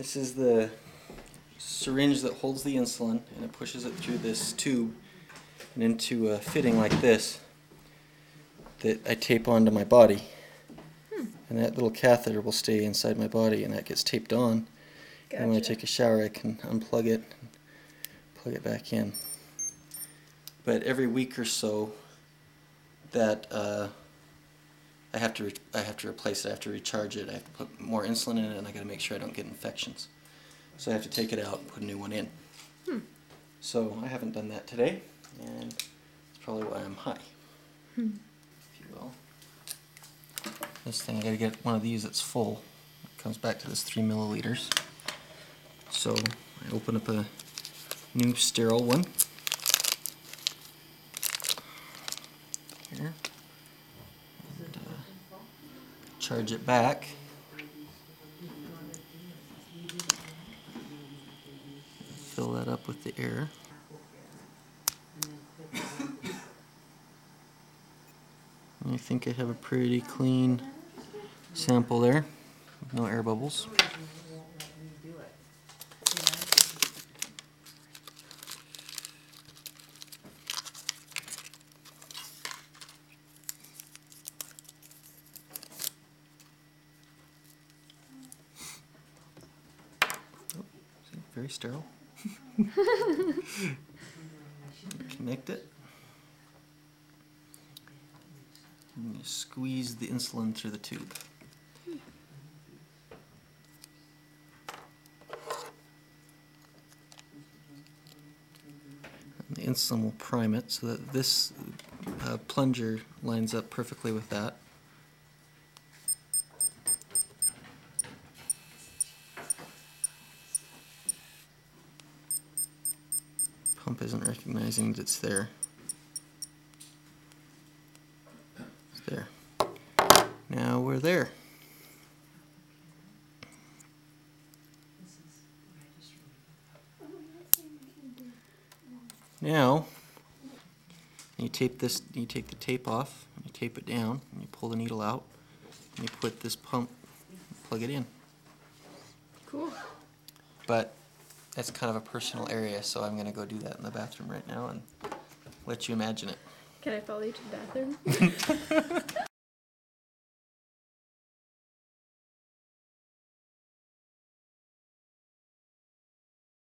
This is the syringe that holds the insulin and it pushes it through this tube and into a fitting like this that I tape onto my body. And that little catheter will stay inside my body and that gets taped on. And when I take a shower, I can unplug it and plug it back in. But every week or so, that uh, I have to re- I have to replace it. I have to recharge it. I have to put more insulin in it, and I got to make sure I don't get infections. So I have to take it out and put a new one in. Hmm. So I haven't done that today, and that's probably why I'm high, hmm. if you will. This thing, I got to get one of these that's full. It comes back to this three milliliters. So I open up a new sterile one. Here. Charge it back. Fill that up with the air. I think I have a pretty clean sample there. No air bubbles. Very sterile. Connect it. And you squeeze the insulin through the tube. And the insulin will prime it so that this uh, plunger lines up perfectly with that. Pump isn't recognizing that it's there. It's there. Now we're there. Now, you tape this, you take the tape off, and you tape it down, and you pull the needle out, and you put this pump, plug it in. Cool. But that's kind of a personal area, so I'm gonna go do that in the bathroom right now and let you imagine it. Can I follow you to the bathroom?